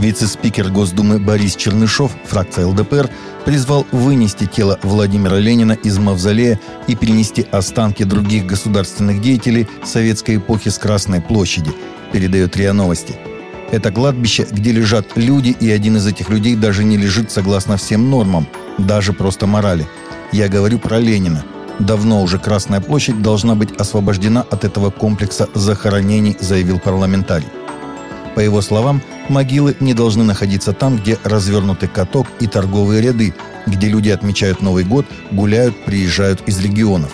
Вице-спикер Госдумы Борис Чернышов, фракция ЛДПР, призвал вынести тело Владимира Ленина из мавзолея и перенести останки других государственных деятелей советской эпохи с Красной площади, передает РИА Новости. Это кладбище, где лежат люди, и один из этих людей даже не лежит согласно всем нормам, даже просто морали. Я говорю про Ленина. Давно уже Красная площадь должна быть освобождена от этого комплекса захоронений, заявил парламентарий. По его словам, могилы не должны находиться там, где развернуты каток и торговые ряды, где люди отмечают Новый год, гуляют, приезжают из регионов.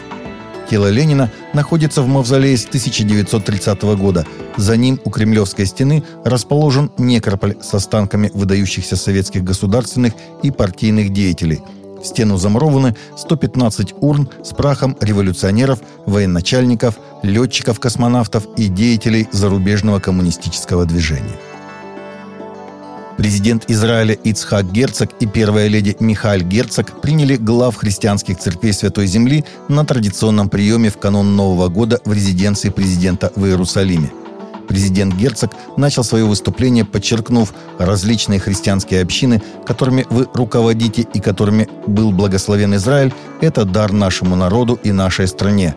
Тело Ленина находится в мавзолее с 1930 года. За ним у Кремлевской стены расположен некрополь с останками выдающихся советских государственных и партийных деятелей – в стену замурованы 115 урн с прахом революционеров, военачальников, летчиков-космонавтов и деятелей зарубежного коммунистического движения. Президент Израиля Ицхак Герцог и первая леди Михаль Герцог приняли глав христианских церквей Святой Земли на традиционном приеме в канун Нового года в резиденции президента в Иерусалиме – Президент Герцог начал свое выступление, подчеркнув различные христианские общины, которыми вы руководите и которыми был благословен Израиль, это дар нашему народу и нашей стране.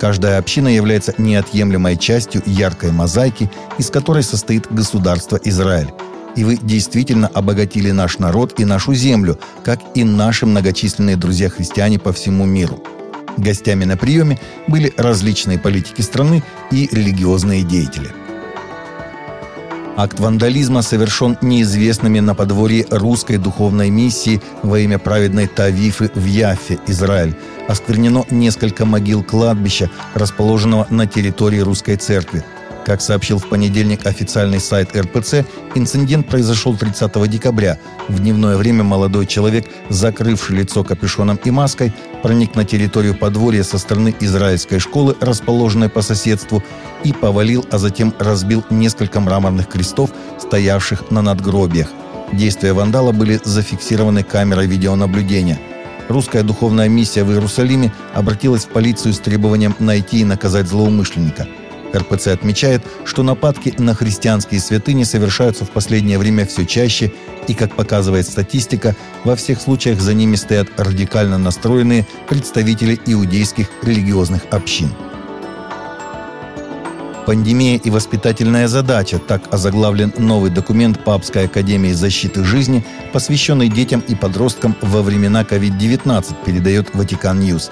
Каждая община является неотъемлемой частью яркой мозаики, из которой состоит государство Израиль. И вы действительно обогатили наш народ и нашу землю, как и наши многочисленные друзья-христиане по всему миру. Гостями на приеме были различные политики страны и религиозные деятели. Акт вандализма совершен неизвестными на подворье русской духовной миссии во имя праведной Тавифы в Яфе, Израиль. Осквернено несколько могил кладбища, расположенного на территории русской церкви. Как сообщил в понедельник официальный сайт РПЦ, инцидент произошел 30 декабря. В дневное время молодой человек, закрывший лицо капюшоном и маской, проник на территорию подворья со стороны израильской школы, расположенной по соседству, и повалил, а затем разбил несколько мраморных крестов, стоявших на надгробиях. Действия вандала были зафиксированы камерой видеонаблюдения. Русская духовная миссия в Иерусалиме обратилась в полицию с требованием найти и наказать злоумышленника – РПЦ отмечает, что нападки на христианские святыни совершаются в последнее время все чаще, и, как показывает статистика, во всех случаях за ними стоят радикально настроенные представители иудейских религиозных общин. Пандемия и воспитательная задача – так озаглавлен новый документ Папской академии защиты жизни, посвященный детям и подросткам во времена COVID-19, передает Vatican News.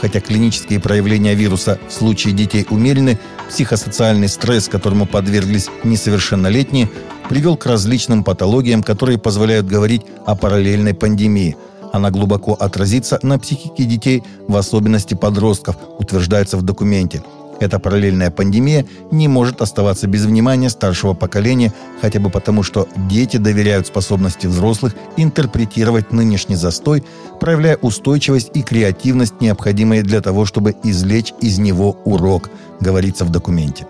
Хотя клинические проявления вируса в случае детей умерены, психосоциальный стресс, которому подверглись несовершеннолетние, привел к различным патологиям, которые позволяют говорить о параллельной пандемии. Она глубоко отразится на психике детей, в особенности подростков, утверждается в документе – эта параллельная пандемия не может оставаться без внимания старшего поколения, хотя бы потому, что дети доверяют способности взрослых интерпретировать нынешний застой, проявляя устойчивость и креативность, необходимые для того, чтобы извлечь из него урок, говорится в документе.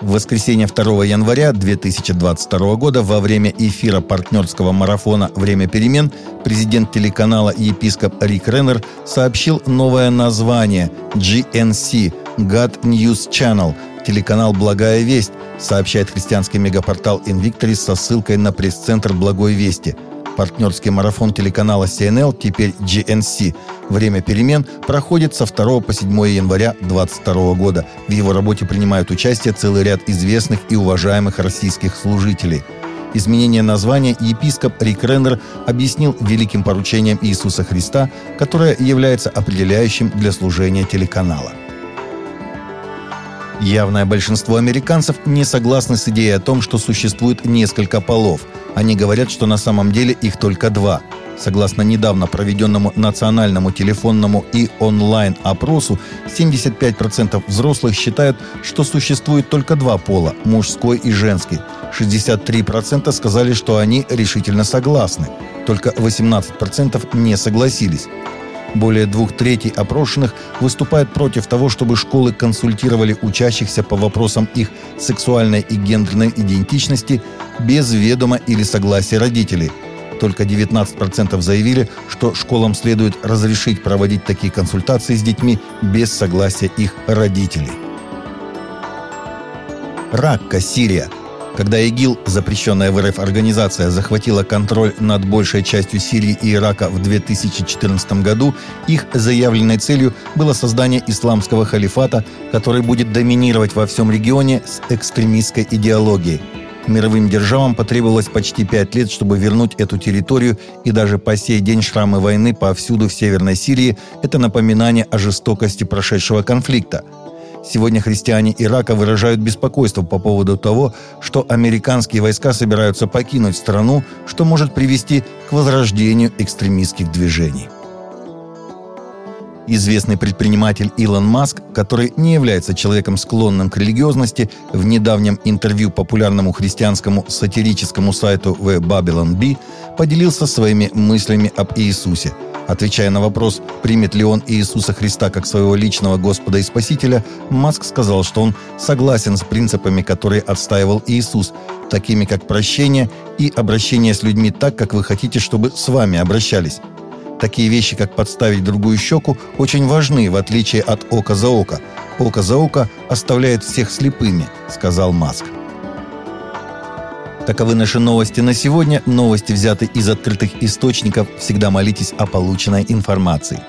В воскресенье 2 января 2022 года во время эфира партнерского марафона «Время перемен» президент телеканала епископ Рик Реннер сообщил новое название GNC – God News Channel – телеканал «Благая весть», сообщает христианский мегапортал Invictory со ссылкой на пресс-центр «Благой вести». Партнерский марафон телеканала CNL, теперь GNC, «Время перемен» проходит со 2 по 7 января 2022 года. В его работе принимают участие целый ряд известных и уважаемых российских служителей. Изменение названия епископ Рик Реннер объяснил великим поручением Иисуса Христа, которое является определяющим для служения телеканала. Явное большинство американцев не согласны с идеей о том, что существует несколько полов. Они говорят, что на самом деле их только два. Согласно недавно проведенному национальному телефонному и онлайн-опросу, 75% взрослых считают, что существует только два пола – мужской и женский. 63% сказали, что они решительно согласны. Только 18% не согласились. Более двух третей опрошенных выступают против того, чтобы школы консультировали учащихся по вопросам их сексуальной и гендерной идентичности без ведома или согласия родителей. Только 19% заявили, что школам следует разрешить проводить такие консультации с детьми без согласия их родителей. Ракка, Сирия – Когда ИГИЛ, запрещенная в РФ организация, захватила контроль над большей частью Сирии и Ирака в 2014 году, их заявленной целью было создание исламского халифата, который будет доминировать во всем регионе с экстремистской идеологией. Мировым державам потребовалось почти пять лет, чтобы вернуть эту территорию, и даже по сей день шрамы войны повсюду в Северной Сирии – это напоминание о жестокости прошедшего конфликта – Сегодня христиане Ирака выражают беспокойство по поводу того, что американские войска собираются покинуть страну, что может привести к возрождению экстремистских движений. Известный предприниматель Илон Маск, который не является человеком склонным к религиозности, в недавнем интервью популярному христианскому сатирическому сайту The Babylon Bee поделился своими мыслями об Иисусе – Отвечая на вопрос, примет ли он Иисуса Христа как своего личного Господа и Спасителя, Маск сказал, что он согласен с принципами, которые отстаивал Иисус, такими как прощение и обращение с людьми так, как вы хотите, чтобы с вами обращались. Такие вещи, как подставить другую щеку, очень важны, в отличие от ока за око. Око за око оставляет всех слепыми, сказал Маск. Таковы наши новости на сегодня. Новости взяты из открытых источников. Всегда молитесь о полученной информации.